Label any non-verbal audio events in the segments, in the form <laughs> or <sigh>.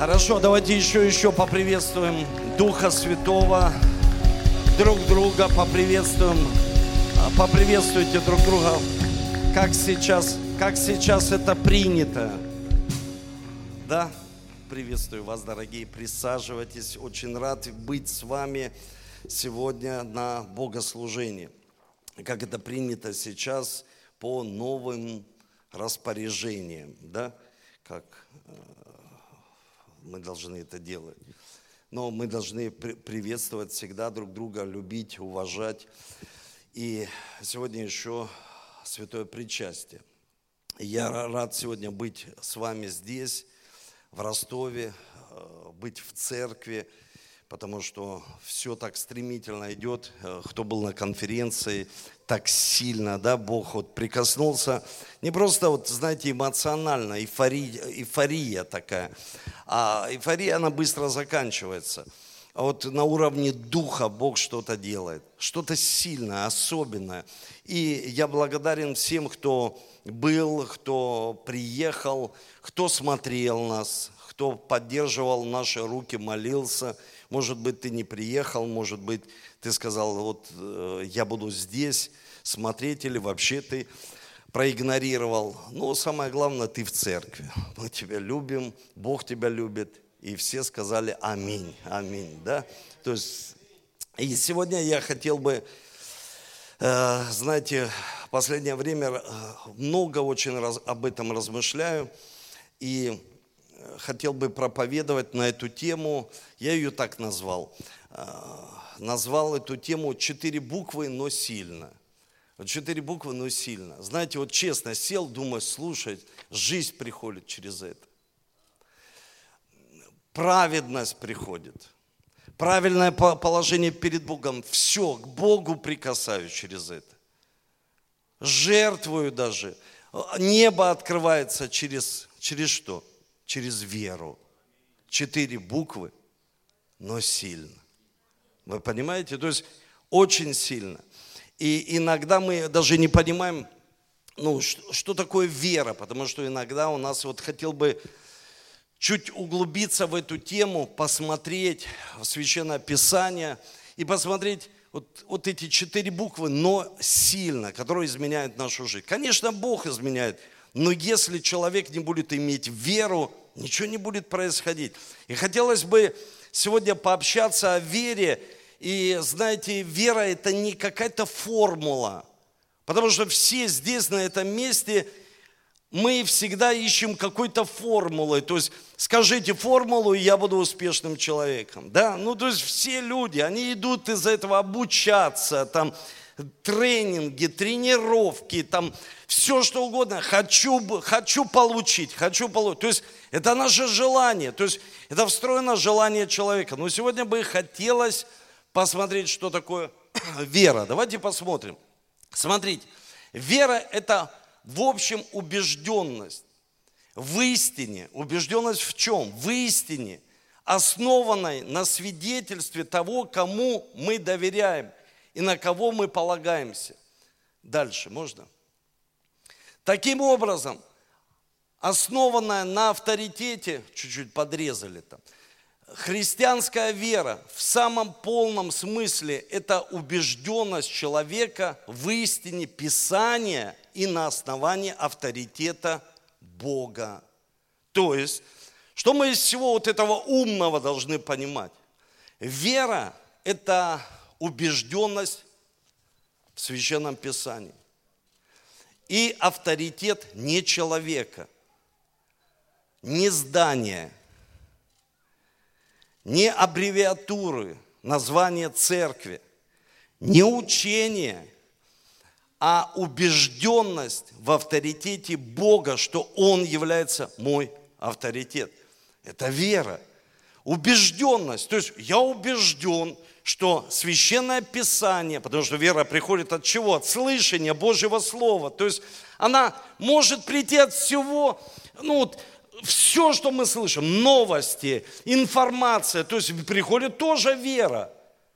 Хорошо, давайте еще, еще поприветствуем Духа Святого, друг друга поприветствуем, а, поприветствуйте друг друга, как сейчас, как сейчас это принято. Да, приветствую вас, дорогие, присаживайтесь, очень рад быть с вами сегодня на богослужении. Как это принято сейчас по новым распоряжениям, да, как э, мы должны это делать. Но мы должны приветствовать всегда друг друга, любить, уважать. И сегодня еще святое причастие. Я рад сегодня быть с вами здесь, в Ростове, э, быть в церкви, потому что все так стремительно идет. Э, кто был на конференции, так сильно, да, Бог вот прикоснулся. Не просто, вот, знаете, эмоционально, эйфория, эйфория такая, а эйфория, она быстро заканчивается. А вот на уровне духа Бог что-то делает, что-то сильное, особенное. И я благодарен всем, кто был, кто приехал, кто смотрел нас, кто поддерживал наши руки, молился – может быть, ты не приехал, может быть, ты сказал, вот э, я буду здесь смотреть, или вообще ты проигнорировал. Но самое главное, ты в церкви. Мы тебя любим, Бог тебя любит. И все сказали аминь, аминь, да? То есть, и сегодня я хотел бы, э, знаете, в последнее время э, много очень раз, об этом размышляю. И хотел бы проповедовать на эту тему. Я ее так назвал. А, назвал эту тему «Четыре буквы, но сильно». Вот четыре буквы, но сильно. Знаете, вот честно сел, думаю, слушай, жизнь приходит через это. Праведность приходит. Правильное положение перед Богом. Все, к Богу прикасаюсь через это. Жертвую даже. Небо открывается через, через что? Через веру. Четыре буквы, но сильно. Вы понимаете? То есть очень сильно. И иногда мы даже не понимаем, ну, что, что такое вера, потому что иногда у нас вот хотел бы чуть углубиться в эту тему, посмотреть в Священное Писание и посмотреть вот, вот эти четыре буквы, но сильно, которые изменяют нашу жизнь. Конечно, Бог изменяет, но если человек не будет иметь веру, ничего не будет происходить. И хотелось бы сегодня пообщаться о вере. И знаете, вера это не какая-то формула. Потому что все здесь, на этом месте, мы всегда ищем какой-то формулы. То есть скажите формулу, и я буду успешным человеком. Да? Ну, то есть все люди, они идут из-за этого обучаться, там, тренинги, тренировки, там, все что угодно. Хочу, хочу получить, хочу получить. То есть это наше желание, то есть это встроено желание человека. Но сегодня бы хотелось посмотреть, что такое <clears throat> вера. Давайте посмотрим. Смотрите, вера – это в общем убежденность в истине. Убежденность в чем? В истине, основанной на свидетельстве того, кому мы доверяем и на кого мы полагаемся. Дальше, можно? Таким образом, основанная на авторитете, чуть-чуть подрезали там, христианская вера в самом полном смысле – это убежденность человека в истине Писания и на основании авторитета Бога. То есть, что мы из всего вот этого умного должны понимать? Вера – это убежденность в Священном Писании. И авторитет не человека, не здания, не аббревиатуры, название церкви, не учение, а убежденность в авторитете Бога, что Он является мой авторитет. Это вера, убежденность. То есть я убежден, что священное писание, потому что вера приходит от чего? От слышания Божьего Слова. То есть она может прийти от всего, ну вот, все, что мы слышим, новости, информация, то есть приходит тоже вера.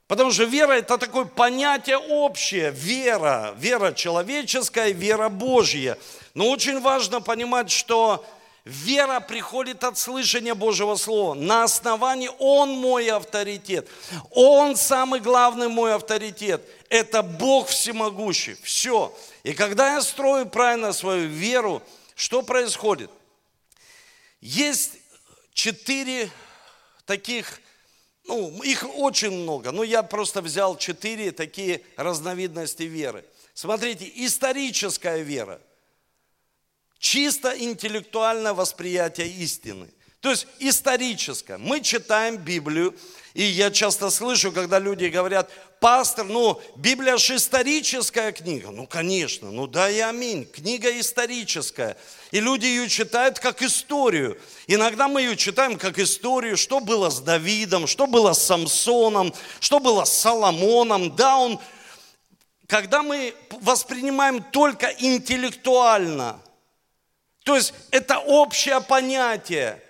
Потому что вера это такое понятие общее, вера, вера человеческая, вера Божья. Но очень важно понимать, что Вера приходит от слышания Божьего Слова. На основании Он мой авторитет. Он самый главный мой авторитет. Это Бог всемогущий. Все. И когда я строю правильно свою веру, что происходит? Есть четыре таких, ну, их очень много, но я просто взял четыре такие разновидности веры. Смотрите, историческая вера – чисто интеллектуальное восприятие истины. То есть историческое. Мы читаем Библию, и я часто слышу, когда люди говорят, пастор, ну, Библия же историческая книга. Ну, конечно, ну да и аминь. Книга историческая. И люди ее читают как историю. Иногда мы ее читаем как историю, что было с Давидом, что было с Самсоном, что было с Соломоном. Да, он... Когда мы воспринимаем только интеллектуально – то есть это общее понятие,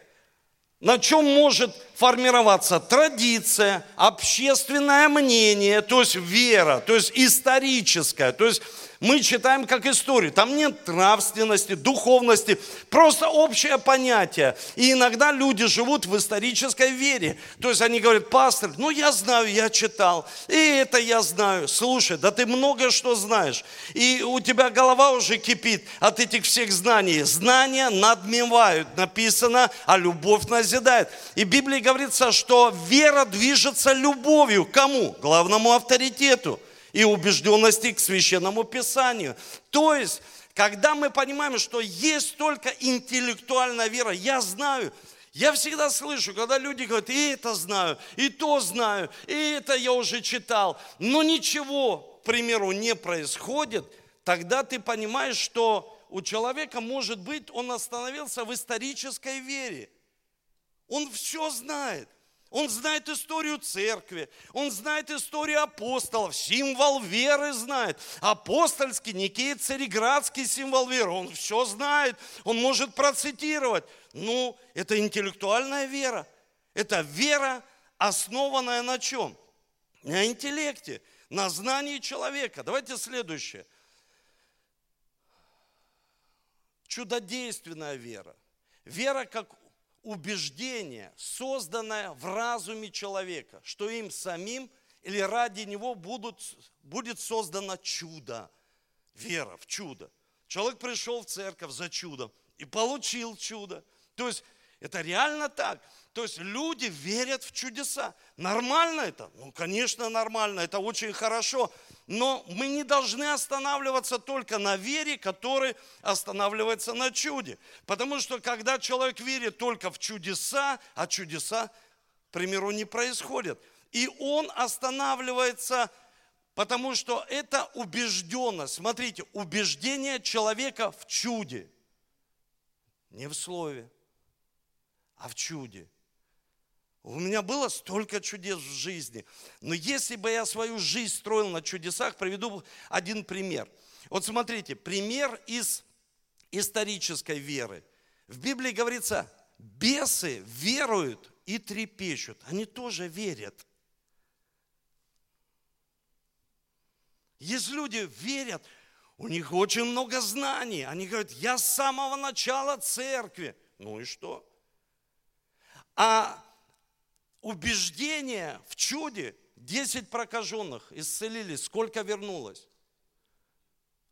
на чем может формироваться традиция, общественное мнение, то есть вера, то есть историческая, то есть мы читаем как историю. Там нет нравственности, духовности, просто общее понятие. И иногда люди живут в исторической вере. То есть они говорят, пастор, ну я знаю, я читал, и это я знаю. Слушай, да ты много что знаешь. И у тебя голова уже кипит от этих всех знаний. Знания надмевают, написано, а любовь назидает. И в Библии говорится, что вера движется любовью. Кому? Главному авторитету и убежденности к священному писанию. То есть, когда мы понимаем, что есть только интеллектуальная вера, я знаю, я всегда слышу, когда люди говорят, и это знаю, и то знаю, и это я уже читал, но ничего, к примеру, не происходит, тогда ты понимаешь, что у человека, может быть, он остановился в исторической вере. Он все знает. Он знает историю церкви, он знает историю апостолов, символ веры знает. Апостольский, Никей Цареградский символ веры, он все знает, он может процитировать. Ну, это интеллектуальная вера. Это вера, основанная на чем? На интеллекте, на знании человека. Давайте следующее. Чудодейственная вера. Вера как убеждение, созданное в разуме человека, что им самим или ради него будут, будет создано чудо, вера в чудо. Человек пришел в церковь за чудом и получил чудо. То есть это реально так. То есть люди верят в чудеса. Нормально это? Ну, конечно, нормально. Это очень хорошо. Но мы не должны останавливаться только на вере, которая останавливается на чуде. Потому что когда человек верит только в чудеса, а чудеса, к примеру, не происходят, и он останавливается, потому что это убежденность. Смотрите, убеждение человека в чуде. Не в слове, а в чуде. У меня было столько чудес в жизни. Но если бы я свою жизнь строил на чудесах, приведу один пример. Вот смотрите, пример из исторической веры. В Библии говорится, бесы веруют и трепещут. Они тоже верят. Есть люди верят, у них очень много знаний. Они говорят, я с самого начала церкви. Ну и что? А убеждение в чуде, 10 прокаженных исцелились, сколько вернулось?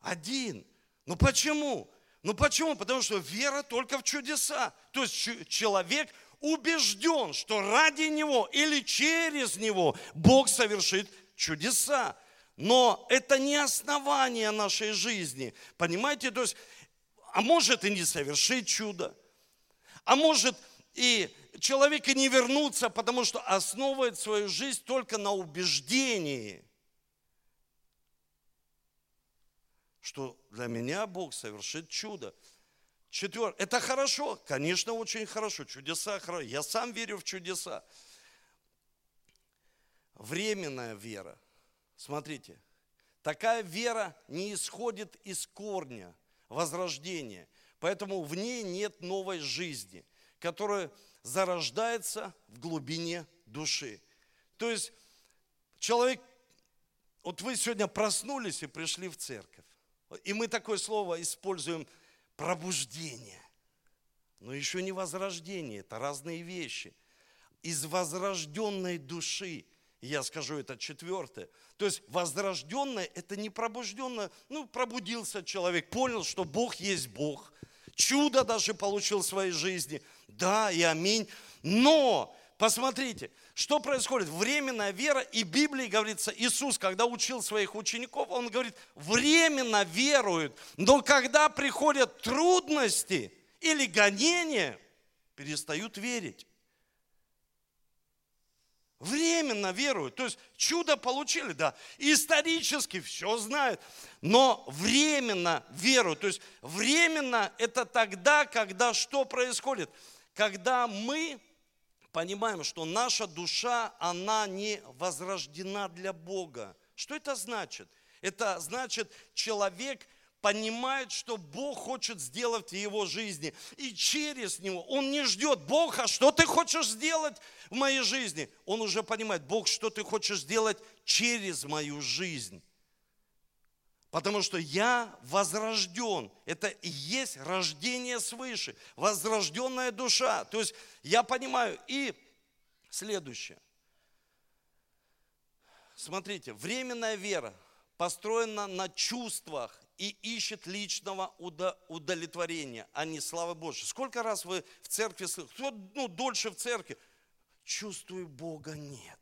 Один. Ну почему? Ну почему? Потому что вера только в чудеса. То есть человек убежден, что ради него или через него Бог совершит чудеса. Но это не основание нашей жизни. Понимаете? То есть, а может и не совершить чудо. А может и человек и не вернуться, потому что основывает свою жизнь только на убеждении, что для меня Бог совершит чудо. Четвертое. Это хорошо? Конечно, очень хорошо. Чудеса хорошо. Я сам верю в чудеса. Временная вера. Смотрите, такая вера не исходит из корня возрождения. Поэтому в ней нет новой жизни, которая зарождается в глубине души. То есть человек, вот вы сегодня проснулись и пришли в церковь. И мы такое слово используем пробуждение. но еще не возрождение, это разные вещи. Из возрожденной души, я скажу это четвертое, то есть возрожденное – это не пробужденное, ну, пробудился человек, понял, что Бог есть Бог, чудо даже получил в своей жизни, да и аминь, но Посмотрите, что происходит. Временная вера, и Библии говорится, Иисус, когда учил своих учеников, Он говорит, временно веруют, но когда приходят трудности или гонения, перестают верить. Временно веруют. То есть чудо получили, да. Исторически все знают. Но временно веруют. То есть временно это тогда, когда что происходит? Когда мы понимаем, что наша душа, она не возрождена для Бога. Что это значит? Это значит, человек понимает, что Бог хочет сделать в его жизни. И через него он не ждет, Бог, а что ты хочешь сделать в моей жизни? Он уже понимает, Бог, что ты хочешь сделать через мою жизнь. Потому что я возрожден. Это и есть рождение свыше. Возрожденная душа. То есть я понимаю. И следующее. Смотрите, временная вера построена на чувствах и ищет личного удовлетворения, а не славы Божьей. Сколько раз вы в церкви, кто ну, дольше в церкви, чувствую Бога нет.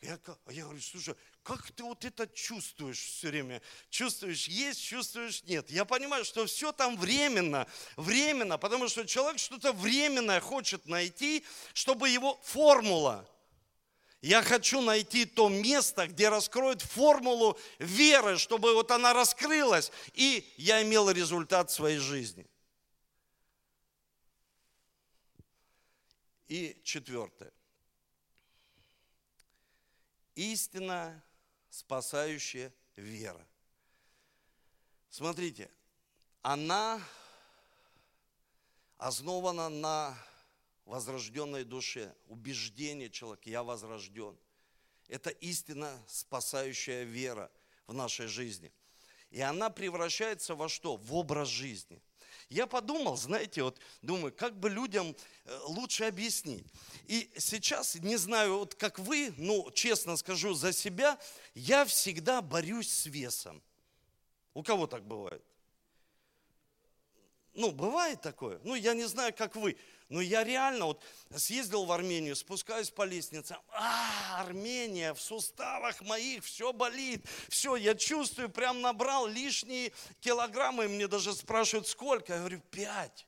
Я, я говорю, слушай, как ты вот это чувствуешь все время? Чувствуешь есть, чувствуешь нет. Я понимаю, что все там временно, временно, потому что человек что-то временное хочет найти, чтобы его формула. Я хочу найти то место, где раскроют формулу веры, чтобы вот она раскрылась, и я имел результат своей жизни. И четвертое истинная спасающая вера. Смотрите, она основана на возрожденной душе, убеждение человека, я возрожден. Это истинно спасающая вера в нашей жизни. И она превращается во что? В образ жизни. Я подумал, знаете, вот думаю, как бы людям э, лучше объяснить. И сейчас, не знаю, вот как вы, ну, честно скажу за себя, я всегда борюсь с весом. У кого так бывает? Ну, бывает такое. Ну, я не знаю, как вы. Но я реально вот съездил в Армению, спускаюсь по лестнице. А, Армения, в суставах моих все болит. Все, я чувствую, прям набрал лишние килограммы. Мне даже спрашивают, сколько? Я говорю, пять.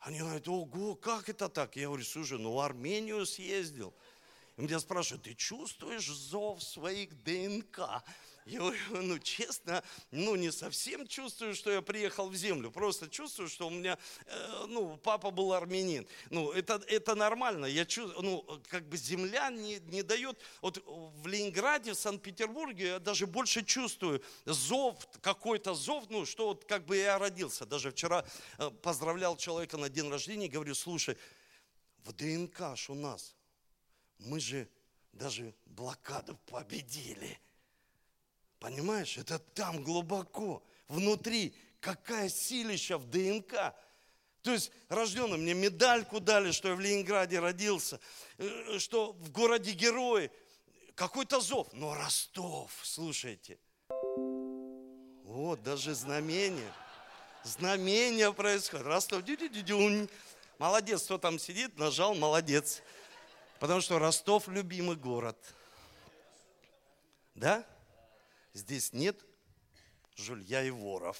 Они говорят, ого, как это так? Я говорю, слушай, ну в Армению съездил. И меня спрашивают, ты чувствуешь зов своих ДНК? Я говорю, ну честно, ну не совсем чувствую, что я приехал в землю. Просто чувствую, что у меня, э, ну, папа был армянин. Ну, это, это нормально. Я чувствую, ну, как бы земля не, не дает. Вот в Ленинграде, в Санкт-Петербурге я даже больше чувствую зов, какой-то зов, ну, что вот как бы я родился. Даже вчера э, поздравлял человека на день рождения, говорю, слушай, в ДНК ж у нас, мы же даже блокаду победили – Понимаешь, это там глубоко, внутри, какая силища в ДНК. То есть рожденным мне медальку дали, что я в Ленинграде родился, э, что в городе герои. Какой-то зов. Но Ростов, слушайте. Вот, даже знамение. Знамение происходит. Ростов. Дю -дю -дю Молодец, кто там сидит, нажал, молодец. Потому что Ростов любимый город. Да? Здесь нет жулья и воров.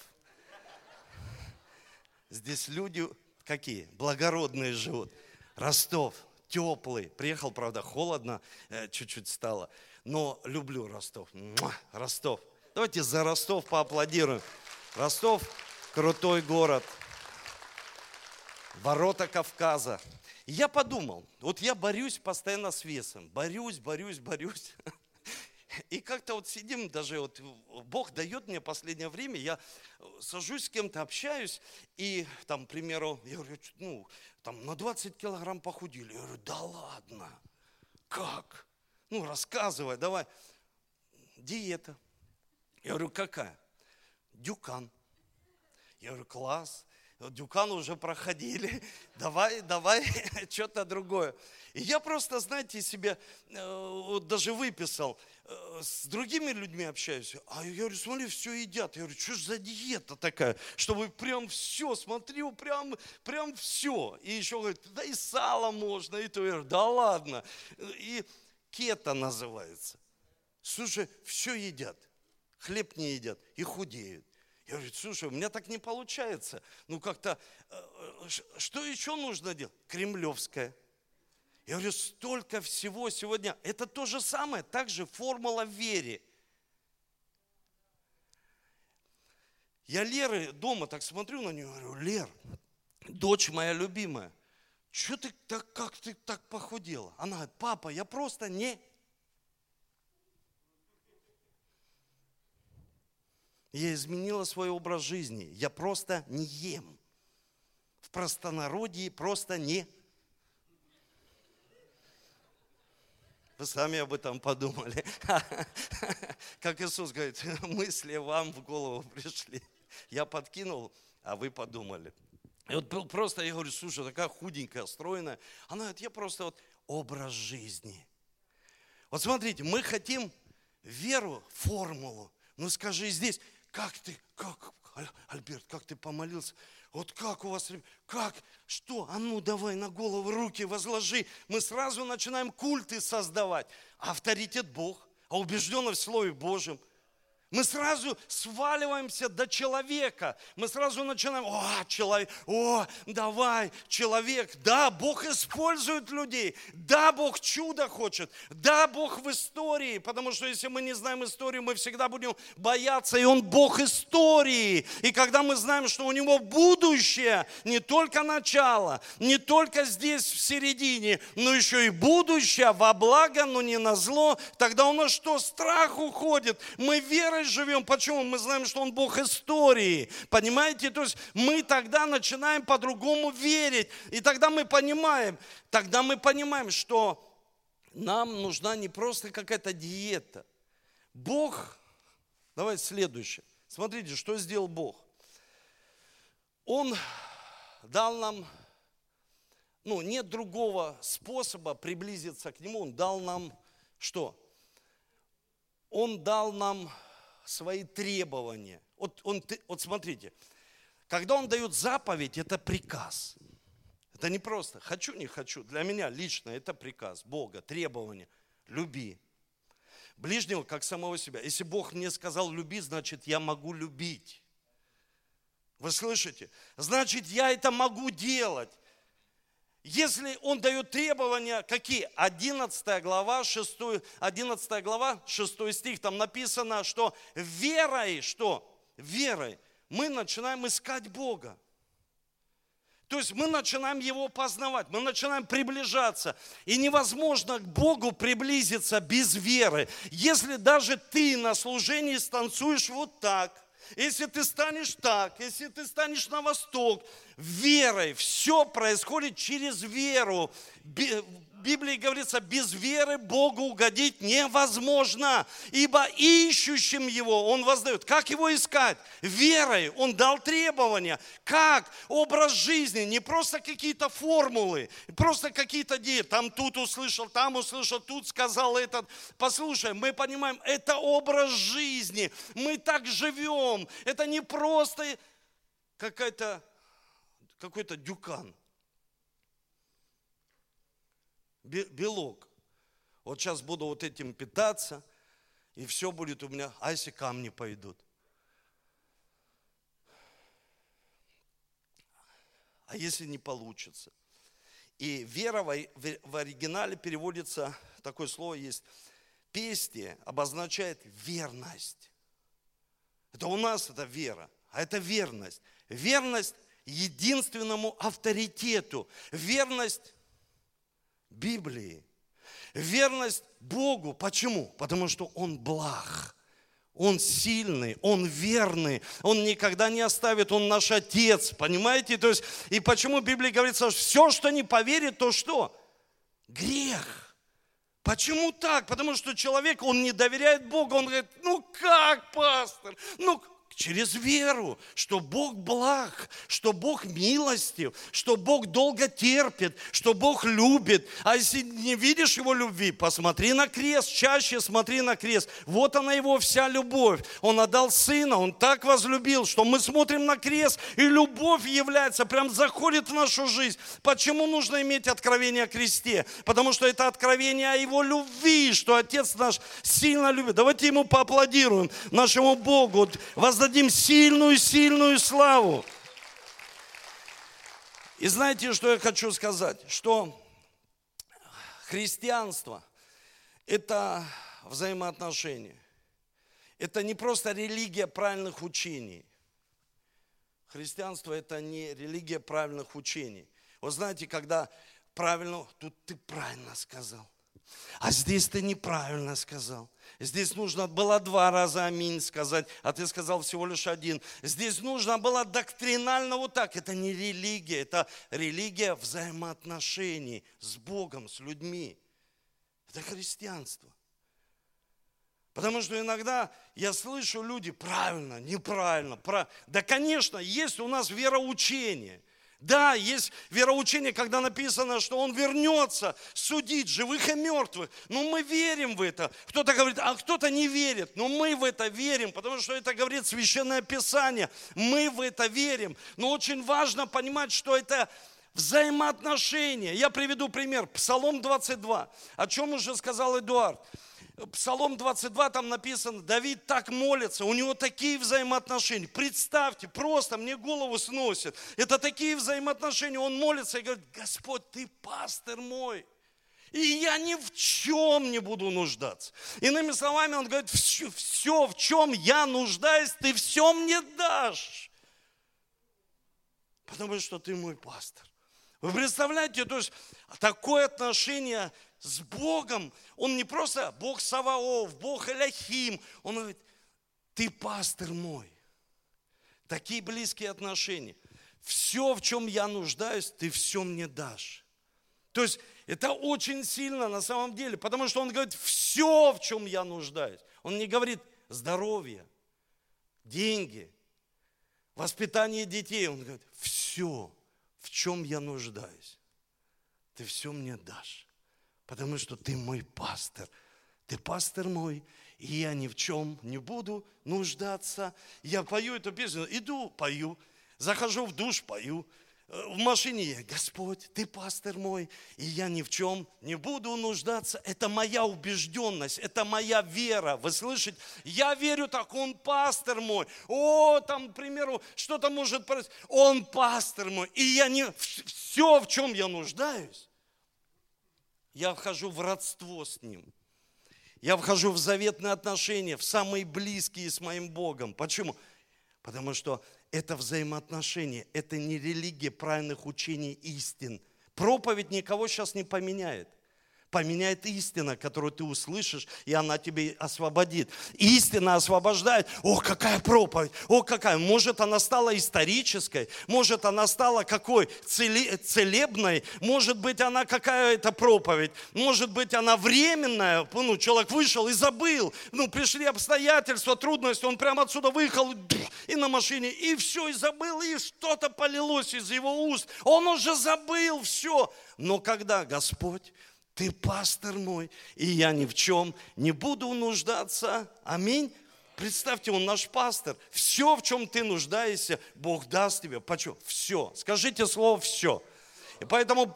Здесь люди какие? Благородные живут. Ростов, теплый. Приехал, правда, холодно, э, чуть-чуть стало. Но люблю Ростов. Ростов. Давайте за Ростов поаплодируем. Ростов – крутой город. Ворота Кавказа. Я подумал, вот я борюсь постоянно с весом. Борюсь, борюсь, борюсь. <laughs> И как-то вот сидим, даже вот Бог дает мне последнее время, я сажусь с кем-то, общаюсь, и там, к примеру, я говорю, ну, там на 20 килограмм похудели. Я говорю, да ладно, как? Ну, рассказывай, давай. Диета. Я говорю, какая? Дюкан. Я говорю, класс. Дюкан уже проходили, <laughs> давай, давай, <laughs> что-то другое. И я просто, знаете, себе э, даже выписал, э, с другими людьми общаюсь, а я говорю, смотри, все едят. Я говорю, что ж за диета такая, чтобы прям все, смотрю, прям, прям все. И еще говорит, да и сало можно, и то. Я говорю, да ладно. И кето называется. Слушай, все едят, хлеб не едят и худеют. Я говорю, слушай, у меня так не получается. Ну как-то, э, что еще нужно делать? Кремлевская. Я говорю, столько всего сегодня. Это то же самое, также формула в вере. Я Леры дома так смотрю на нее, говорю, Лер, дочь моя любимая, что ты так, как ты так похудела? Она говорит, папа, я просто не Я изменила свой образ жизни. Я просто не ем. В простонародье просто не. Вы сами об этом подумали. <laughs> Как Иисус говорит, <laughs> мысли вам в голову пришли. Я подкинул, а вы подумали. И вот просто я говорю, слушай, такая худенькая, стройная. Она говорит, я просто вот образ жизни. Вот смотрите, мы хотим веру, формулу. Ну скажи здесь, как ты, как, Альберт, как ты помолился? Вот как у вас, как, что? А ну давай на голову руки возложи. Мы сразу начинаем культы создавать. Авторитет Бог, а убежденность в Слове Божьем – мы сразу сваливаемся до человека. Мы сразу начинаем, о, человек, о, давай, человек. Да, Бог использует людей. Да, Бог чудо хочет. Да, Бог в истории. Потому что если мы не знаем историю, мы всегда будем бояться. И Он Бог истории. И когда мы знаем, что у Него будущее, не только начало, не только здесь в середине, но еще и будущее во благо, но не на зло, тогда у нас что? Страх уходит. Мы верой верой живем. Почему? Мы знаем, что Он Бог истории. Понимаете? То есть мы тогда начинаем по-другому верить. И тогда мы понимаем, тогда мы понимаем, что нам нужна не просто какая-то диета. Бог, давайте следующее. Смотрите, что сделал Бог. Он дал нам, ну, нет другого способа приблизиться к Нему. Он дал нам что? Он дал нам свои требования. Вот, он, вот смотрите, когда он дает заповедь, это приказ. Это не просто хочу, не хочу. Для меня лично это приказ Бога, требование. Люби. Ближнего, как самого себя. Если Бог мне сказал люби, значит я могу любить. Вы слышите? Значит, я это могу делать. Если он дает требования, какие? 11 глава, 6, 11 глава, 6 стих, там написано, что верой, что? Верой мы начинаем искать Бога. То есть мы начинаем Его познавать, мы начинаем приближаться. И невозможно к Богу приблизиться без веры. Если даже ты на служении станцуешь вот так – если ты станешь так, если ты станешь на восток, верой, все происходит через веру. Библии говорится, без веры Богу угодить невозможно, ибо ищущим Его Он воздает. Как Его искать? Верой. Он дал требования. Как? Образ жизни, не просто какие-то формулы, просто какие-то диеты. Там тут услышал, там услышал, тут сказал этот. Послушай, мы понимаем, это образ жизни. Мы так живем. Это не просто какая-то какой-то дюкан белок. Вот сейчас буду вот этим питаться, и все будет у меня, а если камни пойдут? А если не получится? И вера в оригинале переводится, такое слово есть, песте обозначает верность. Это у нас это вера, а это верность. Верность единственному авторитету. Верность Библии. Верность Богу. Почему? Потому что Он благ. Он сильный, Он верный, Он никогда не оставит, Он наш Отец, понимаете? То есть, и почему в Библии говорится, что все, что не поверит, то что? Грех. Почему так? Потому что человек, он не доверяет Богу, он говорит, ну как, пастор, ну Через веру, что Бог благ, что Бог милостив, что Бог долго терпит, что Бог любит. А если не видишь Его любви, посмотри на крест, чаще смотри на крест. Вот она Его вся любовь. Он отдал Сына, Он так возлюбил, что мы смотрим на крест, и любовь является, прям заходит в нашу жизнь. Почему нужно иметь откровение о кресте? Потому что это откровение о Его любви, что Отец наш сильно любит. Давайте Ему поаплодируем, нашему Богу. Воздадим воздадим сильную-сильную славу. И знаете, что я хочу сказать? Что христианство – это взаимоотношения. Это не просто религия правильных учений. Христианство – это не религия правильных учений. Вы знаете, когда правильно, тут ты правильно сказал, а здесь ты неправильно сказал – Здесь нужно было два раза аминь сказать, а ты сказал всего лишь один. Здесь нужно было доктринально вот так. Это не религия, это религия взаимоотношений с Богом, с людьми. Это христианство. Потому что иногда я слышу люди правильно, неправильно. Прав... Да, конечно, есть у нас вероучение – да, есть вероучение, когда написано, что Он вернется судить живых и мертвых. Но мы верим в это. Кто-то говорит, а кто-то не верит. Но мы в это верим, потому что это говорит Священное Писание. Мы в это верим. Но очень важно понимать, что это взаимоотношения. Я приведу пример. Псалом 22. О чем уже сказал Эдуард. Псалом 22, там написано, Давид так молится, у него такие взаимоотношения. Представьте, просто мне голову сносит. Это такие взаимоотношения. Он молится и говорит, Господь, ты пастор мой. И я ни в чем не буду нуждаться. Иными словами, он говорит, все, все, в чем я нуждаюсь, ты все мне дашь. Потому что ты мой пастор. Вы представляете, то есть такое отношение с Богом. Он не просто Бог Саваоф, Бог Эляхим. Он говорит, ты пастор мой. Такие близкие отношения. Все, в чем я нуждаюсь, ты все мне дашь. То есть это очень сильно на самом деле, потому что он говорит, все, в чем я нуждаюсь. Он не говорит здоровье, деньги, воспитание детей. Он говорит, все, в чем я нуждаюсь, ты все мне дашь потому что ты мой пастор. Ты пастор мой, и я ни в чем не буду нуждаться. Я пою эту песню, иду, пою, захожу в душ, пою, в машине я, Господь, Ты пастор мой, и я ни в чем не буду нуждаться. Это моя убежденность, это моя вера. Вы слышите? Я верю так, Он пастор мой. О, там, к примеру, что-то может произойти. Он пастор мой, и я не... Все, в чем я нуждаюсь, я вхожу в родство с Ним. Я вхожу в заветные отношения, в самые близкие с моим Богом. Почему? Потому что это взаимоотношения, это не религия правильных учений истин. Проповедь никого сейчас не поменяет поменяет истина, которую ты услышишь, и она тебе освободит. Истина освобождает. О, какая проповедь! О, какая! Может, она стала исторической, может, она стала какой? Целебной, может быть, она какая-то проповедь, может быть, она временная. Ну, человек вышел и забыл. Ну, пришли обстоятельства, трудности, он прямо отсюда выехал и на машине, и все, и забыл, и что-то полилось из его уст. Он уже забыл все. Но когда Господь ты пастор мой, и я ни в чем не буду нуждаться. Аминь. Представьте, он наш пастор. Все, в чем ты нуждаешься, Бог даст тебе. Почему? Все. Скажите слово «все». И поэтому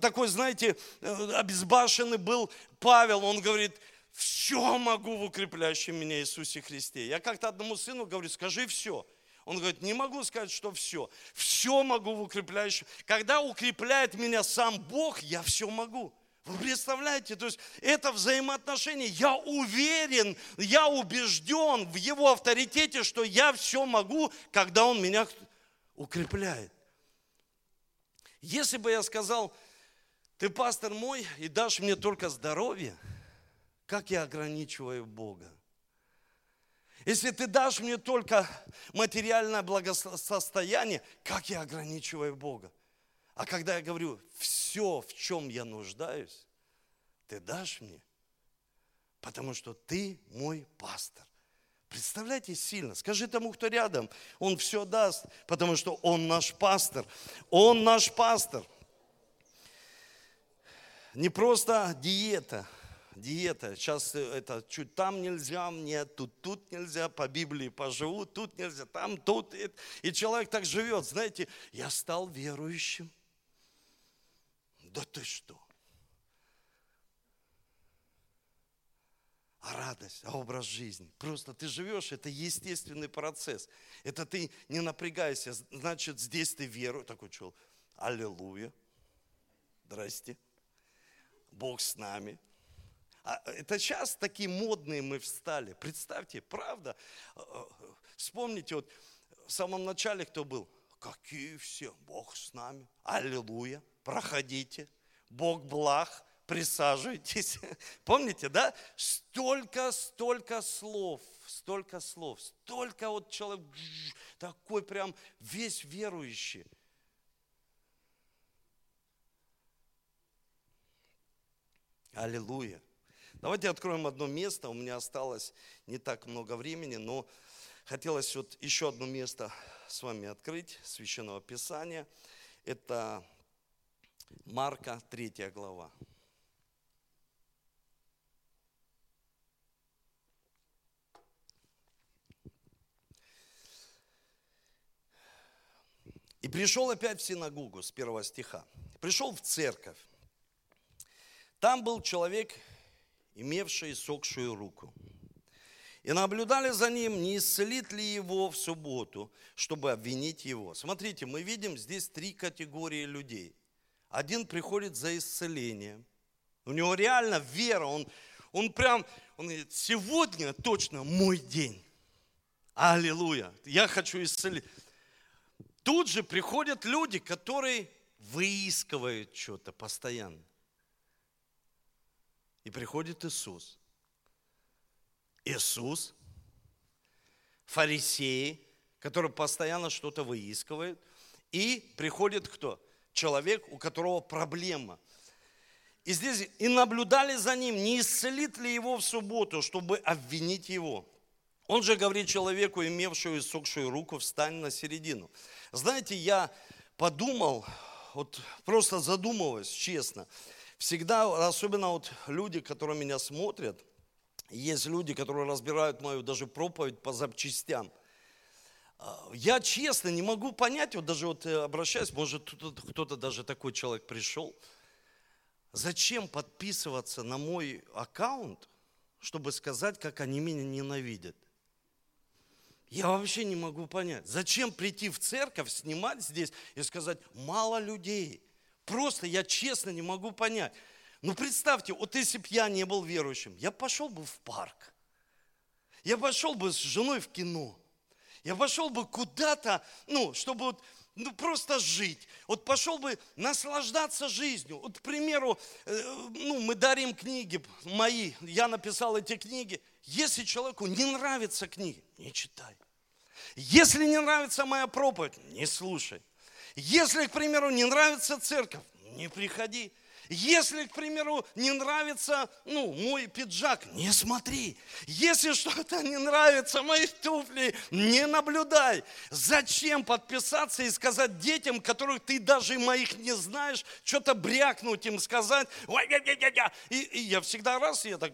такой, знаете, обезбашенный был Павел. Он говорит, все могу в укрепляющем меня Иисусе Христе. Я как-то одному сыну говорю, скажи все. Он говорит, не могу сказать, что все. Все могу в укрепляющем. Когда укрепляет меня сам Бог, я все могу. Вы представляете, то есть это взаимоотношение. Я уверен, я убежден в его авторитете, что я все могу, когда он меня укрепляет. Если бы я сказал, ты пастор мой и дашь мне только здоровье, как я ограничиваю Бога? Если ты дашь мне только материальное благосостояние, как я ограничиваю Бога? А когда я говорю, все, в чем я нуждаюсь, ты дашь мне, потому что ты мой пастор. Представляете, сильно. Скажи тому, кто рядом, он все даст, потому что он наш пастор. Он наш пастор. Не просто диета, диета. Сейчас это чуть там нельзя, нет, тут, тут нельзя, по Библии поживу, тут нельзя, там, тут. И человек так живет, знаете, я стал верующим. Да ты что? а радость, а образ жизни. Просто ты живешь, это естественный процесс. Это ты не напрягайся, значит, здесь ты веруешь. Такой человек, аллилуйя, здрасте, Бог с нами. А это сейчас такие модные мы встали. Представьте, правда? А, а, вспомните, вот в самом начале кто был? Какие все, Бог с нами, аллилуйя, проходите, Бог благ, присаживайтесь. <laughs> Помните, да? Столько, столько слов, столько слов, столько вот человек такой прям весь верующий. Аллилуйя. Давайте откроем одно место. У меня осталось не так много времени, но хотелось вот еще одно место с вами открыть, Священного Писания. Это Марка, 3 глава. И пришел опять в синагогу с первого стиха. Пришел в церковь. Там был человек, имевший сохшую руку. И наблюдали за ним, не исцелит ли его в субботу, чтобы обвинить его. Смотрите, мы видим здесь три категории людей. Один приходит за исцелением. У него реально вера, он, он прям, он говорит, сегодня точно мой день. Аллилуйя, я хочу исцелить. Тут же приходят люди, которые выискивают что-то постоянно. И приходит Иисус. Иисус, фарисеи, которые постоянно что-то выискивают. И приходит кто? Человек, у которого проблема. И здесь и наблюдали за ним, не исцелит ли его в субботу, чтобы обвинить его. Он же говорит человеку, имевшую иссохшую руку, встань на середину. Знаете, я подумал, вот просто задумываясь, честно, всегда, особенно вот люди, которые меня смотрят, есть люди, которые разбирают мою даже проповедь по запчастям. А, я честно не могу понять, вот даже вот э, обращаюсь, может кто-то даже такой человек пришел, зачем подписываться на мой аккаунт, чтобы сказать, как они меня ненавидят. Я вообще не могу понять, зачем прийти в церковь, снимать здесь и сказать, мало людей. Просто я честно не могу понять. Ну представьте, вот если бы я не был верующим, я пошел бы в парк. Я пошел бы с женой в кино. Я пошел бы куда-то, ну, чтобы вот, ну, просто жить. Вот пошел бы наслаждаться жизнью. Вот, к примеру, э, ну, мы дарим книги мои. Я написал эти книги. Если человеку не нравятся книги, не читай. Если не нравится моя проповедь, не слушай. Если, к примеру, не нравится церковь, не приходи. Если, к примеру, не нравится, ну, мой пиджак, не смотри. Если что-то не нравится, мои туфли, не наблюдай. Зачем подписаться и сказать детям, которых ты даже моих не знаешь, что-то брякнуть им, сказать, ой, я, я, я, я. И, и я всегда раз, я так,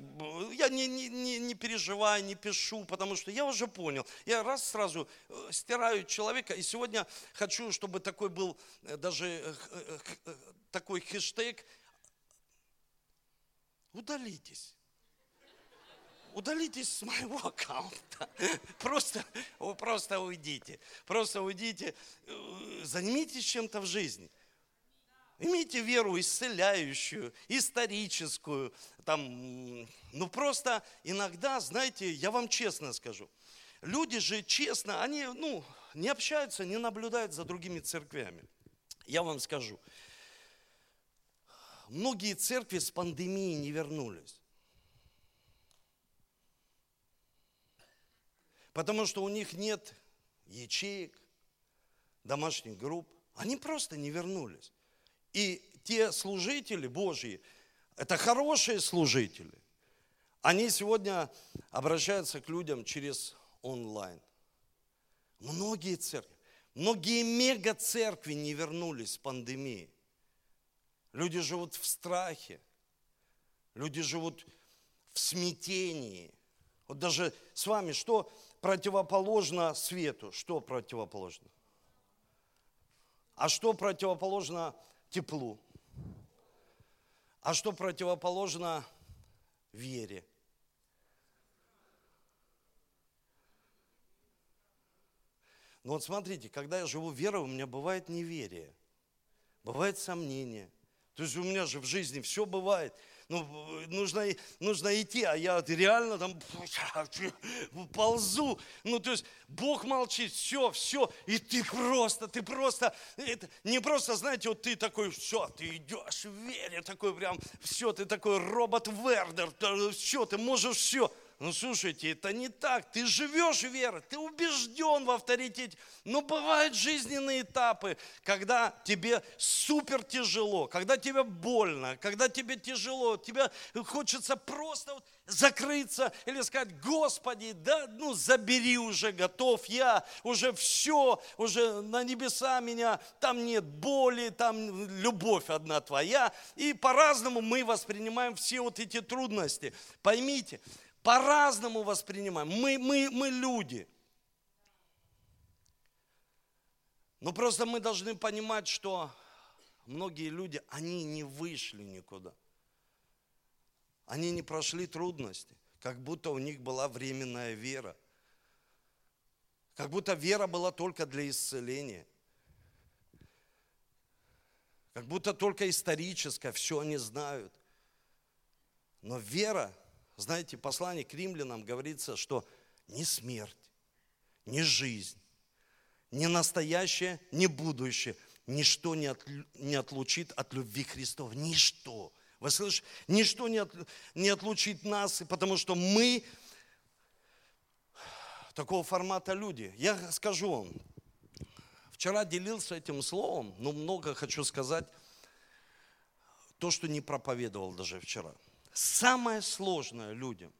я не, не, не, не переживаю, не пишу, потому что я уже понял. Я раз сразу э, стираю человека, и сегодня хочу, чтобы такой был э, даже э, такой хэштег удалитесь. Удалитесь с моего аккаунта. <laughs> Просто, просто уйдите. Просто уйдите. Займитесь чем-то в жизни. Имейте веру исцеляющую, историческую. Там, ну просто иногда, знаете, я вам честно скажу, люди же честно, они ну, не общаются, не наблюдают за другими церквями. Я вам скажу, многие церкви с пандемией не вернулись. Потому что у них нет ячеек, домашних групп. Они просто не вернулись. И те служители Божьи, это хорошие служители. Они сегодня обращаются к людям через онлайн. Многие церкви, многие мега-церкви не вернулись с пандемии. Люди живут в страхе. Люди живут в смятении. Вот даже с вами, что противоположно свету? Что противоположно? А что противоположно теплу? А что противоположно вере? Но вот смотрите, когда я живу верой, у меня бывает неверие, бывает сомнение. То есть у меня же в жизни все бывает. Ну, нужно, нужно идти, а я реально там <laughs> ползу. Ну, то есть Бог молчит, все, все, и ты просто, ты просто, это, не просто, знаете, вот ты такой, все, ты идешь в такой прям, все, ты такой робот Вердер, все, ты можешь все. Ну, слушайте, это не так. Ты живешь верой, ты убежден в авторитете. Но бывают жизненные этапы, когда тебе супер тяжело, когда тебе больно, когда тебе тяжело, тебе хочется просто вот закрыться или сказать, Господи, да, ну забери уже, готов я, уже все, уже на небеса меня, там нет боли, там любовь одна твоя. И по-разному мы воспринимаем все вот эти трудности. Поймите, по-разному воспринимаем. Мы, мы, мы люди. Но просто мы должны понимать, что многие люди, они не вышли никуда. Они не прошли трудности, как будто у них была временная вера. Как будто вера была только для исцеления. Как будто только историческая, все они знают. Но вера знаете, послание к римлянам говорится, что не смерть, не жизнь, не настоящее, не будущее, ничто не, от, не отлучит от любви Христов. Ничто. Вы слышите? Ничто не, от, не отлучит нас, потому что мы такого формата люди. Я скажу вам, вчера делился этим словом, но много хочу сказать, то, что не проповедовал даже вчера – Самое сложное людям,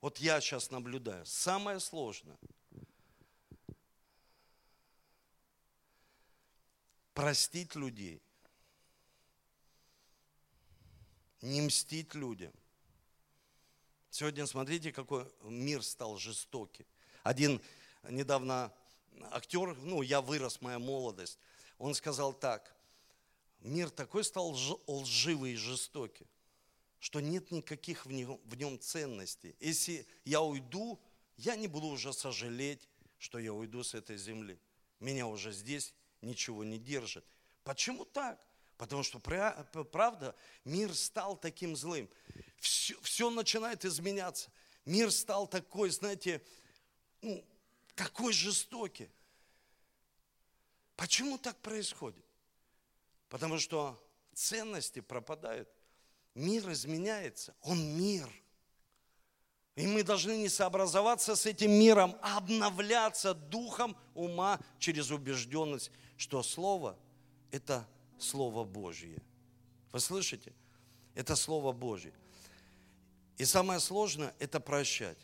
вот я сейчас наблюдаю, самое сложное – простить людей, не мстить людям. Сегодня смотрите, какой мир стал жестокий. Один недавно актер, ну, я вырос, моя молодость, он сказал так, мир такой стал лживый и жестокий, что нет никаких в нем, в нем ценностей. Если я уйду, я не буду уже сожалеть, что я уйду с этой земли. Меня уже здесь ничего не держит. Почему так? Потому что, правда, мир стал таким злым. Все, все начинает изменяться. Мир стал такой, знаете, ну, такой жестокий. Почему так происходит? Потому что ценности пропадают. Мир изменяется, он мир. И мы должны не сообразоваться с этим миром, а обновляться духом ума через убежденность, что Слово – это Слово Божье. Вы слышите? Это Слово Божье. И самое сложное – это прощать.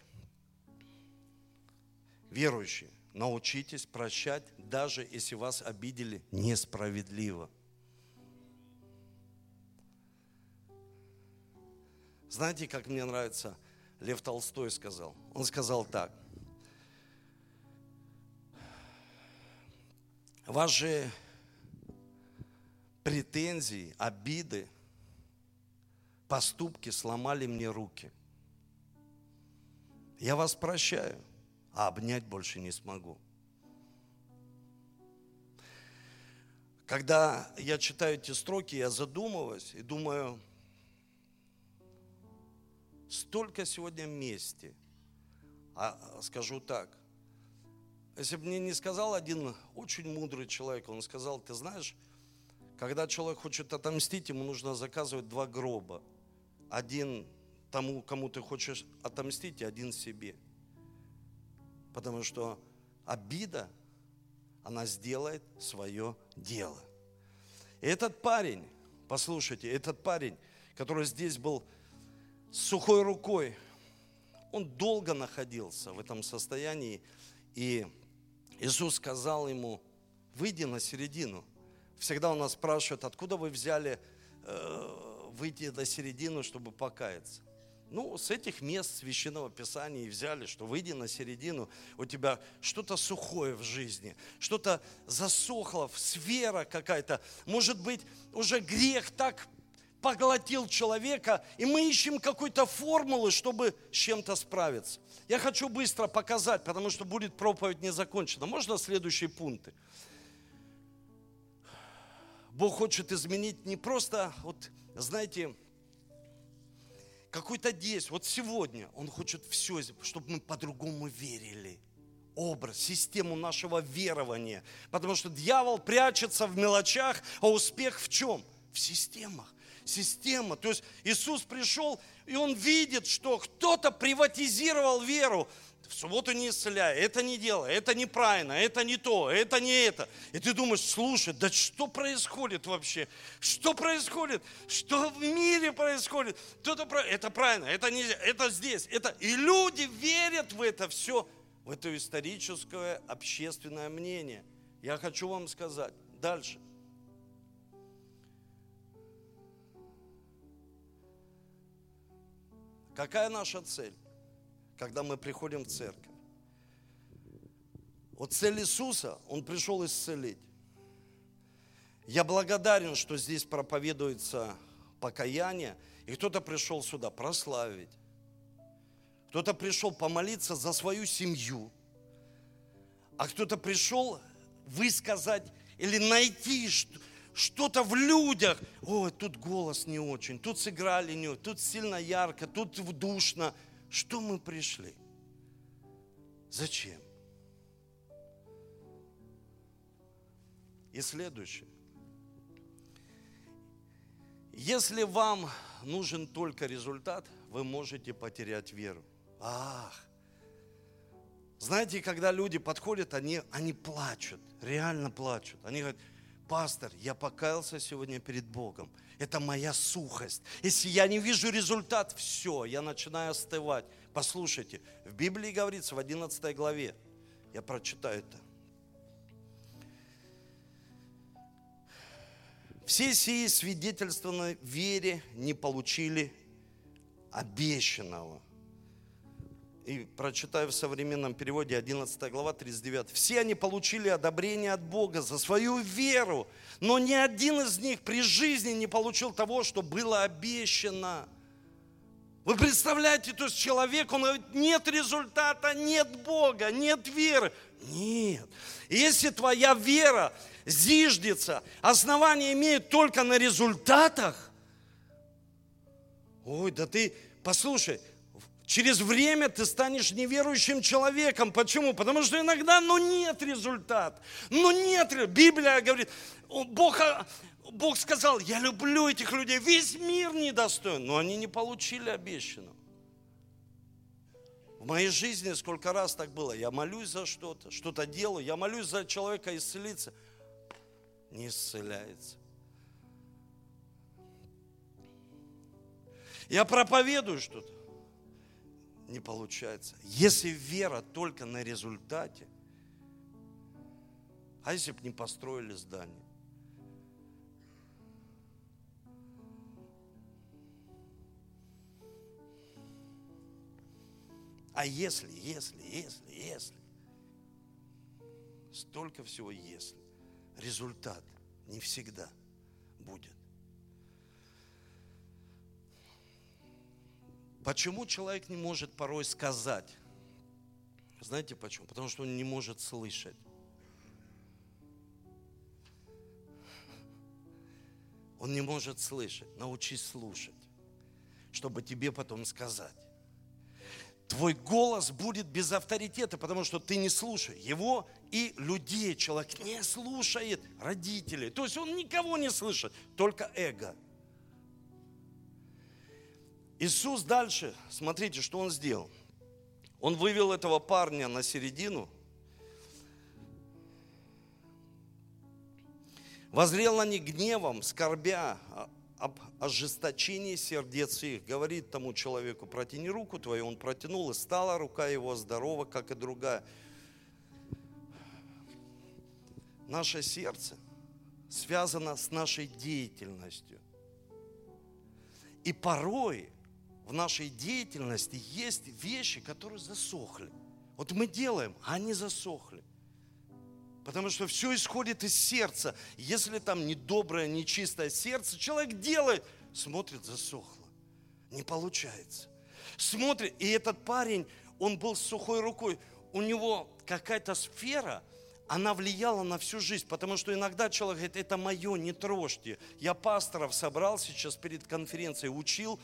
Верующие, научитесь прощать, даже если вас обидели несправедливо – Знаете, как мне нравится, Лев Толстой сказал? Он сказал так. Ваши претензии, обиды, поступки сломали мне руки. Я вас прощаю, а обнять больше не смогу. Когда я читаю эти строки, я задумываюсь и думаю, Столько сегодня мести. А скажу так, если бы мне не сказал один очень мудрый человек, он сказал, ты знаешь, когда человек хочет отомстить, ему нужно заказывать два гроба. Один тому, кому ты хочешь отомстить, и один себе. Потому что обида, она сделает свое дело. И этот парень, послушайте, этот парень, который здесь был сухой рукой. он долго находился в этом состоянии, и Иисус сказал ему, выйди на середину. Всегда у нас спрашивают, откуда вы взяли э, выйти на середину, чтобы покаяться. Ну, с этих мест священного писания и взяли, что выйди на середину, у тебя что-то сухое в жизни, что-то засохло, сфера какая-то. Может быть, уже грех так поглотил человека, и мы ищем какой-то формулы, чтобы с чем-то справиться. Я хочу быстро показать, потому что будет проповедь не закончена. Можно следующие пункты? Бог хочет изменить не просто, вот, знаете, какой-то действие. Вот сегодня Он хочет все, чтобы мы по-другому верили. Образ, систему нашего верования. Потому что дьявол прячется в мелочах, а успех в чем? В системах. Система. То есть Иисус пришел, и Он видит, что кто-то приватизировал веру в субботу не исцеляй, это не делай, это неправильно, это не то, это не это. И ты думаешь, слушай, да что происходит вообще? Что происходит? Что в мире происходит? Это, это правильно, это нельзя, это здесь, это... И люди верят в это все, в это историческое общественное мнение. Я хочу вам сказать дальше. Какая наша цель? когда мы приходим в церковь. Вот цель Иисуса, Он пришел исцелить. Я благодарен, что здесь проповедуется покаяние, и кто-то пришел сюда прославить. Кто-то пришел помолиться за свою семью, а кто-то пришел высказать или найти что-то в людях. Ой, тут голос не очень, тут сыграли не тут сильно ярко, тут душно – что мы пришли? Зачем? И следующее. Если вам нужен только результат, вы можете потерять веру. Ах! Знаете, когда люди подходят, они, они плачут, реально плачут. Они говорят, пастор, я покаялся сегодня перед Богом. Это моя сухость. Если я не вижу результат, все, я начинаю остывать. Послушайте, в Библии говорится в 11 главе, я прочитаю это. Все сии свидетельства на вере не получили обещанного – и прочитаю в современном переводе 11 глава 39. Все они получили одобрение от Бога за свою веру, но ни один из них при жизни не получил того, что было обещано. Вы представляете, то есть человек, он говорит, нет результата, нет Бога, нет веры. Нет. Если твоя вера зиждется, основание имеет только на результатах, ой, да ты, послушай, Через время ты станешь неверующим человеком. Почему? Потому что иногда, ну нет результата. Ну нет. Библия говорит, Бог, Бог сказал, я люблю этих людей, весь мир недостоин. Но они не получили обещанного. В моей жизни сколько раз так было. Я молюсь за что-то, что-то делаю. Я молюсь за человека исцелиться. Не исцеляется. Я проповедую что-то не получается. Если вера только на результате, а если бы не построили здание? А если, если, если, если, столько всего если, результат не всегда будет. Почему человек не может порой сказать? Знаете почему? Потому что он не может слышать. Он не может слышать. Научись слушать, чтобы тебе потом сказать. Твой голос будет без авторитета, потому что ты не слушаешь его и людей. Человек не слушает родителей. То есть он никого не слышит, только эго. Иисус дальше, смотрите, что Он сделал. Он вывел этого парня на середину, возрел них гневом, скорбя об ожесточении сердец их. Говорит тому человеку, протяни руку твою. Он протянул, и стала рука его здорова, как и другая. Наше сердце связано с нашей деятельностью. И порой в нашей деятельности есть вещи, которые засохли. Вот мы делаем, а они засохли. Потому что все исходит из сердца. Если там недоброе, нечистое сердце, человек делает, смотрит, засохло. Не получается. Смотрит, и этот парень, он был с сухой рукой. У него какая-то сфера, она влияла на всю жизнь, потому что иногда человек говорит, это мое, не трожьте. Я пасторов собрал сейчас перед конференцией, учил,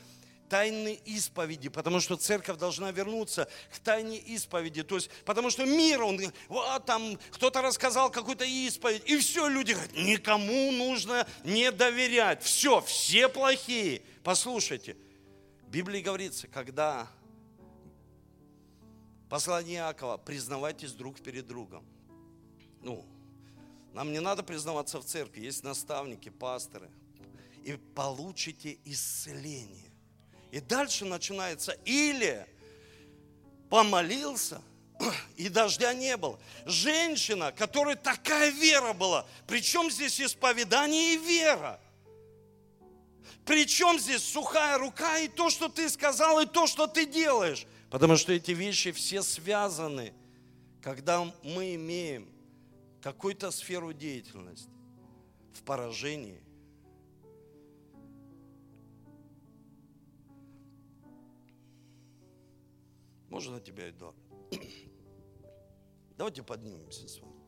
тайны исповеди, потому что церковь должна вернуться к тайне исповеди. То есть, потому что мир, он, вот там кто-то рассказал какую-то исповедь, и все, люди говорят, никому нужно не доверять. Все, все плохие. Послушайте, в Библии говорится, когда послание Иакова, признавайтесь друг перед другом. Ну, нам не надо признаваться в церкви, есть наставники, пасторы. И получите исцеление. И дальше начинается или помолился, <clears throat> и дождя не было. Женщина, которой такая вера была. Причем здесь исповедание и вера? Причем здесь сухая рука и то, что ты сказал, и то, что ты делаешь? Потому что эти вещи все связаны, когда мы имеем какую-то сферу деятельности в поражении, Можно тебя, Эдуард? Давайте поднимемся с вами.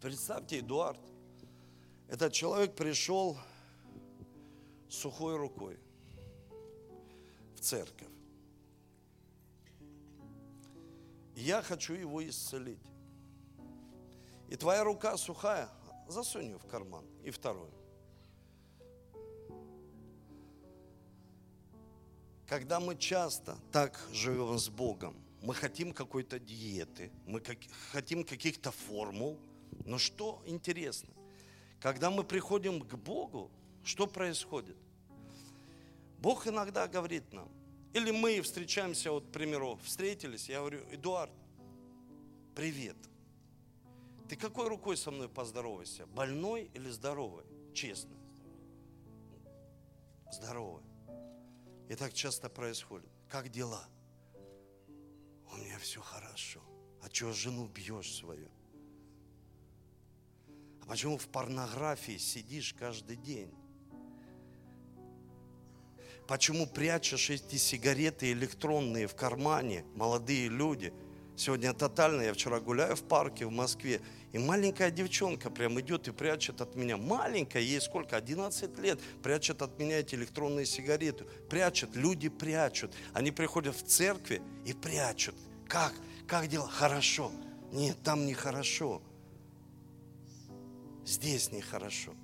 Представьте, Эдуард, этот человек пришел сухой рукой в церковь. Я хочу его исцелить. И твоя рука сухая, засунь ее в карман. И вторую. Когда мы часто так живем с Богом, мы хотим какой-то диеты, мы хотим каких-то формул, но что интересно, когда мы приходим к Богу, что происходит? Бог иногда говорит нам, или мы встречаемся, вот, к примеру, встретились, я говорю, Эдуард, привет. Ты какой рукой со мной поздоровайся? Больной или здоровый? Честно. Здоровый. И так часто происходит. Как дела? У меня все хорошо. А чего жену бьешь свою? А почему в порнографии сидишь каждый день? Почему прячешь эти сигареты электронные в кармане, молодые люди? Сегодня тотально, я вчера гуляю в парке в Москве, и маленькая девчонка прям идет и прячет от меня. Маленькая, ей сколько? 11 лет. Прячет от меня эти электронные сигареты. Прячет, люди прячут. Они приходят в церкви и прячут. Как? Как дела? Хорошо. Нет, там нехорошо. Здесь нехорошо.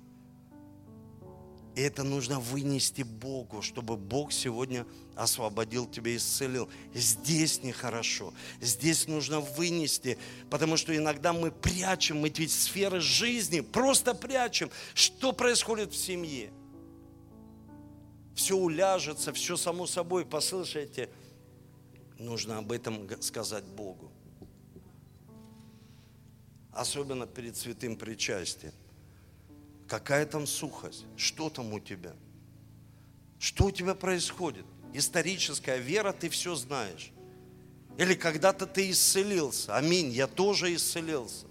И это нужно вынести Богу, чтобы Бог сегодня освободил тебя, исцелил. Здесь нехорошо. Здесь нужно вынести, потому что иногда мы прячем мы ведь сферы жизни, просто прячем. Что происходит в семье? Все уляжется, все само собой, послушайте. Нужно об этом сказать Богу. Особенно перед святым причастием. Какая там сухость? Что там у тебя? Что у тебя происходит? Историческая вера, ты все знаешь. Или когда-то ты исцелился. Аминь, я тоже исцелился.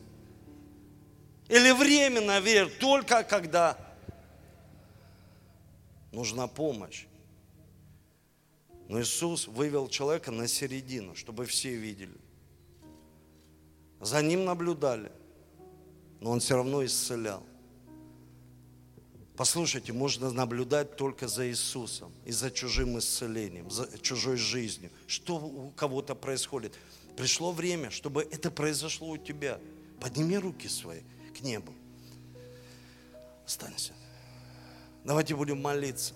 Или временно вера, только когда нужна помощь. Но Иисус вывел человека на середину, чтобы все видели. За ним наблюдали, но он все равно исцелял. Послушайте, можно наблюдать только за Иисусом и за чужим исцелением, за чужой жизнью. Что у кого-то происходит. Пришло время, чтобы это произошло у тебя. Подними руки свои к небу. Останься. Давайте будем молиться.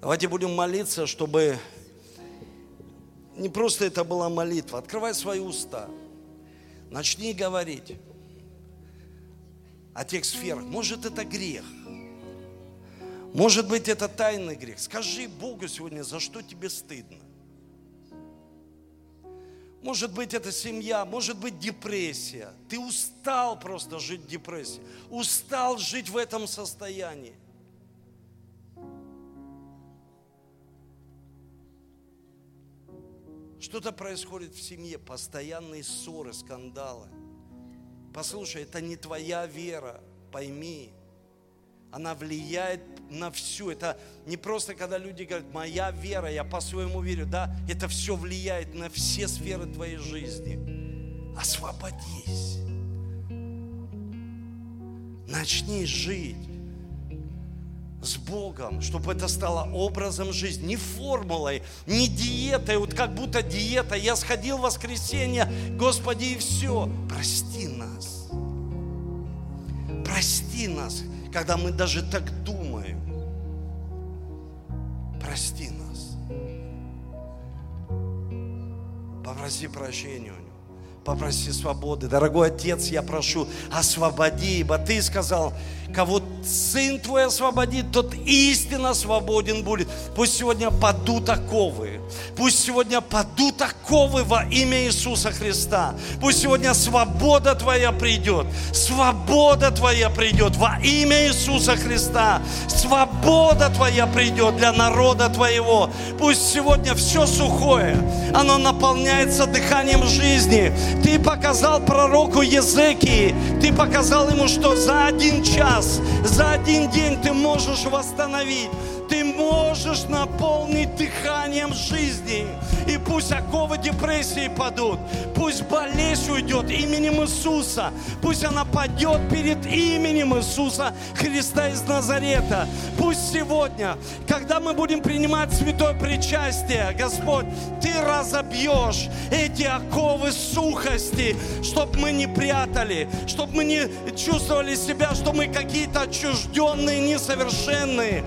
Давайте будем молиться, чтобы не просто это была молитва. Открывай свои уста. Начни говорить. о тех сферах. Может, это грех. Может быть, это тайный грех. Скажи Богу сегодня, за что тебе стыдно. Может быть, это семья, может быть, депрессия. Ты устал просто жить в депрессии. Устал жить в этом состоянии. Что-то происходит в семье, постоянные ссоры, скандалы. Послушай, это не твоя вера, пойми. Она влияет на все. Это не просто, когда люди говорят, моя вера, я по-своему верю. Да, это все влияет на все сферы твоей жизни. Освободись. Начни жить с Богом, чтобы это стало образом жизни, не формулой, не диетой, вот как будто диета. Я сходил в воскресенье, Господи, и все. Прости нас. Прости нас, когда мы даже так думаем. Прости нас. Попроси прощения у попроси свободы. Дорогой Отец, я прошу, освободи, ибо Ты сказал, кого Сын Твой освободит, тот истинно свободен будет. Пусть сегодня падут оковы. Пусть сегодня падут оковы во имя Иисуса Христа. Пусть сегодня свобода Твоя придет. Свобода Твоя придет во имя Иисуса Христа. Свобода Твоя придет для народа Твоего. Пусть сегодня все сухое, оно наполняется дыханием жизни. Ты показал пророку Езекии, ты показал ему, что за один час, за один день ты можешь восстановить ты можешь наполнить дыханием жизни. И пусть оковы депрессии падут, пусть болезнь уйдет именем Иисуса, пусть она падет перед именем Иисуса Христа из Назарета. Пусть сегодня, когда мы будем принимать святое причастие, Господь, Ты разобьешь эти оковы сухости, чтобы мы не прятали, чтобы мы не чувствовали себя, что мы какие-то отчужденные, несовершенные.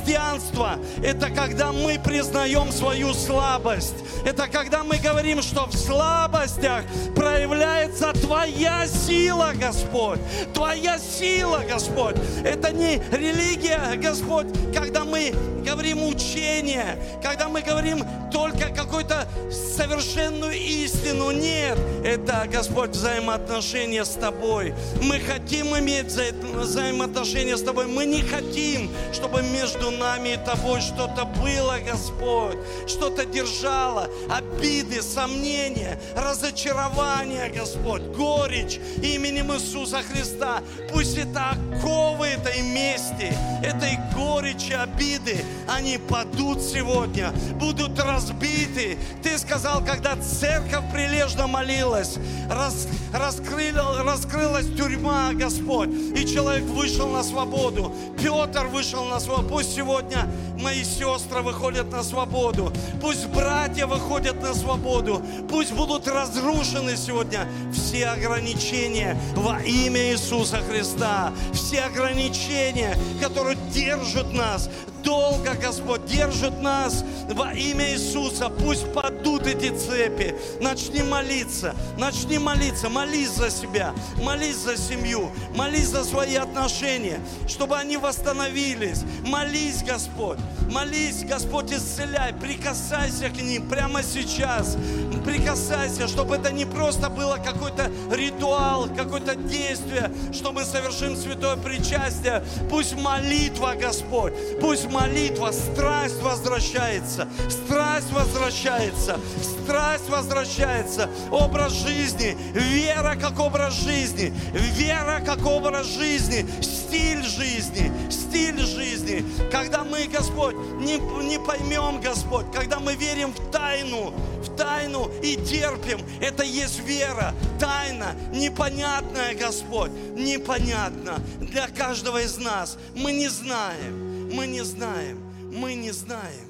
Христианство – это когда мы признаем свою слабость. Это когда мы говорим, что в слабостях проявляется Твоя сила, Господь. Твоя сила, Господь. Это не религия, Господь, когда мы говорим учение, когда мы говорим только какую-то совершенную истину. Нет, это, Господь, взаимоотношения с Тобой. Мы хотим иметь взаимоотношения с Тобой. Мы не хотим, чтобы между нами и Тобой что-то было, Господь, что-то держало, обиды, сомнения, разочарование, Господь, горечь именем Иисуса Христа. Пусть это оковы этой мести, этой горечи, обиды, они падут сегодня, будут разбиты. Ты сказал, когда церковь прилежно молилась, рас, раскрыла, раскрылась тюрьма, Господь, и человек вышел на свободу. Петр вышел на свободу. Пусть сегодня мои сестры выходят на свободу. Пусть братья выходят на свободу. Пусть будут разрушены сегодня все ограничения во имя Иисуса Христа. Все ограничения, которые держат нас, долго, Господь, держит нас во имя Иисуса. Пусть падут эти цепи. Начни молиться, начни молиться, молись за себя, молись за семью, молись за свои отношения, чтобы они восстановились. Молись, Господь, молись, Господь, исцеляй, прикасайся к ним прямо сейчас. Прикасайся, чтобы это не просто было какой-то ритуал, какое-то действие, что мы совершим святое причастие. Пусть молитва, Господь, пусть молитва, страсть возвращается, страсть возвращается, страсть возвращается, образ жизни, вера как образ жизни, вера как образ жизни, стиль жизни, стиль жизни. Когда мы, Господь, не, не поймем, Господь, когда мы верим в тайну, в тайну и терпим, это есть вера, тайна, непонятная, Господь, непонятно для каждого из нас. Мы не знаем мы не знаем, мы не знаем.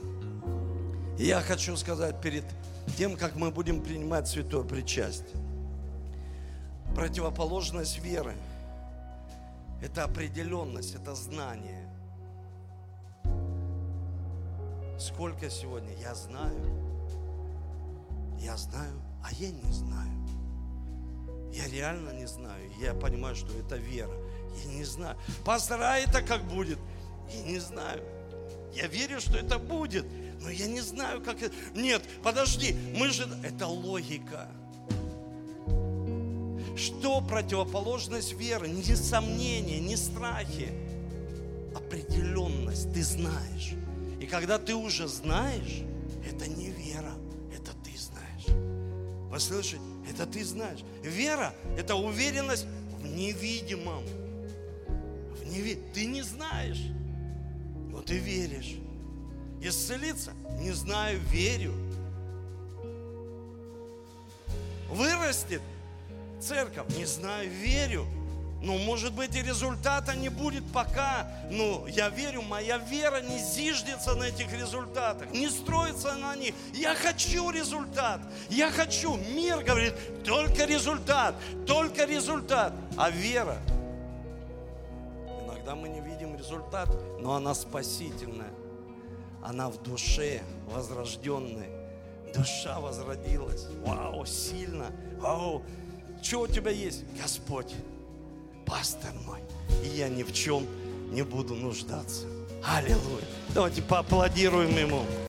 я хочу сказать перед тем, как мы будем принимать святое причастие. Противоположность веры – это определенность, это знание. Сколько сегодня я знаю, я знаю, а я не знаю. Я реально не знаю. Я понимаю, что это вера. Я не знаю. Пастор, а это как будет? Я не знаю. Я верю, что это будет, но я не знаю, как это. Нет, подожди, мы же... Это логика. Что противоположность веры? Не сомнения, не страхи. Определенность. Ты знаешь. И когда ты уже знаешь, это не вера, это ты знаешь. Вы слышите? Это ты знаешь. Вера – это уверенность в невидимом. В неви... Ты не знаешь, но ты веришь. Исцелиться? Не знаю, верю. Вырастет церковь? Не знаю, верю. Ну, может быть, и результата не будет пока. Но я верю, моя вера не зиждется на этих результатах, не строится на них. Я хочу результат. Я хочу. Мир говорит, только результат, только результат. А вера, иногда мы не видим результат, но она спасительная. Она в душе возрожденная. Душа возродилась. Вау, сильно. Вау. Что у тебя есть? Господь пастор мой, и я ни в чем не буду нуждаться. Аллилуйя. Давайте поаплодируем ему.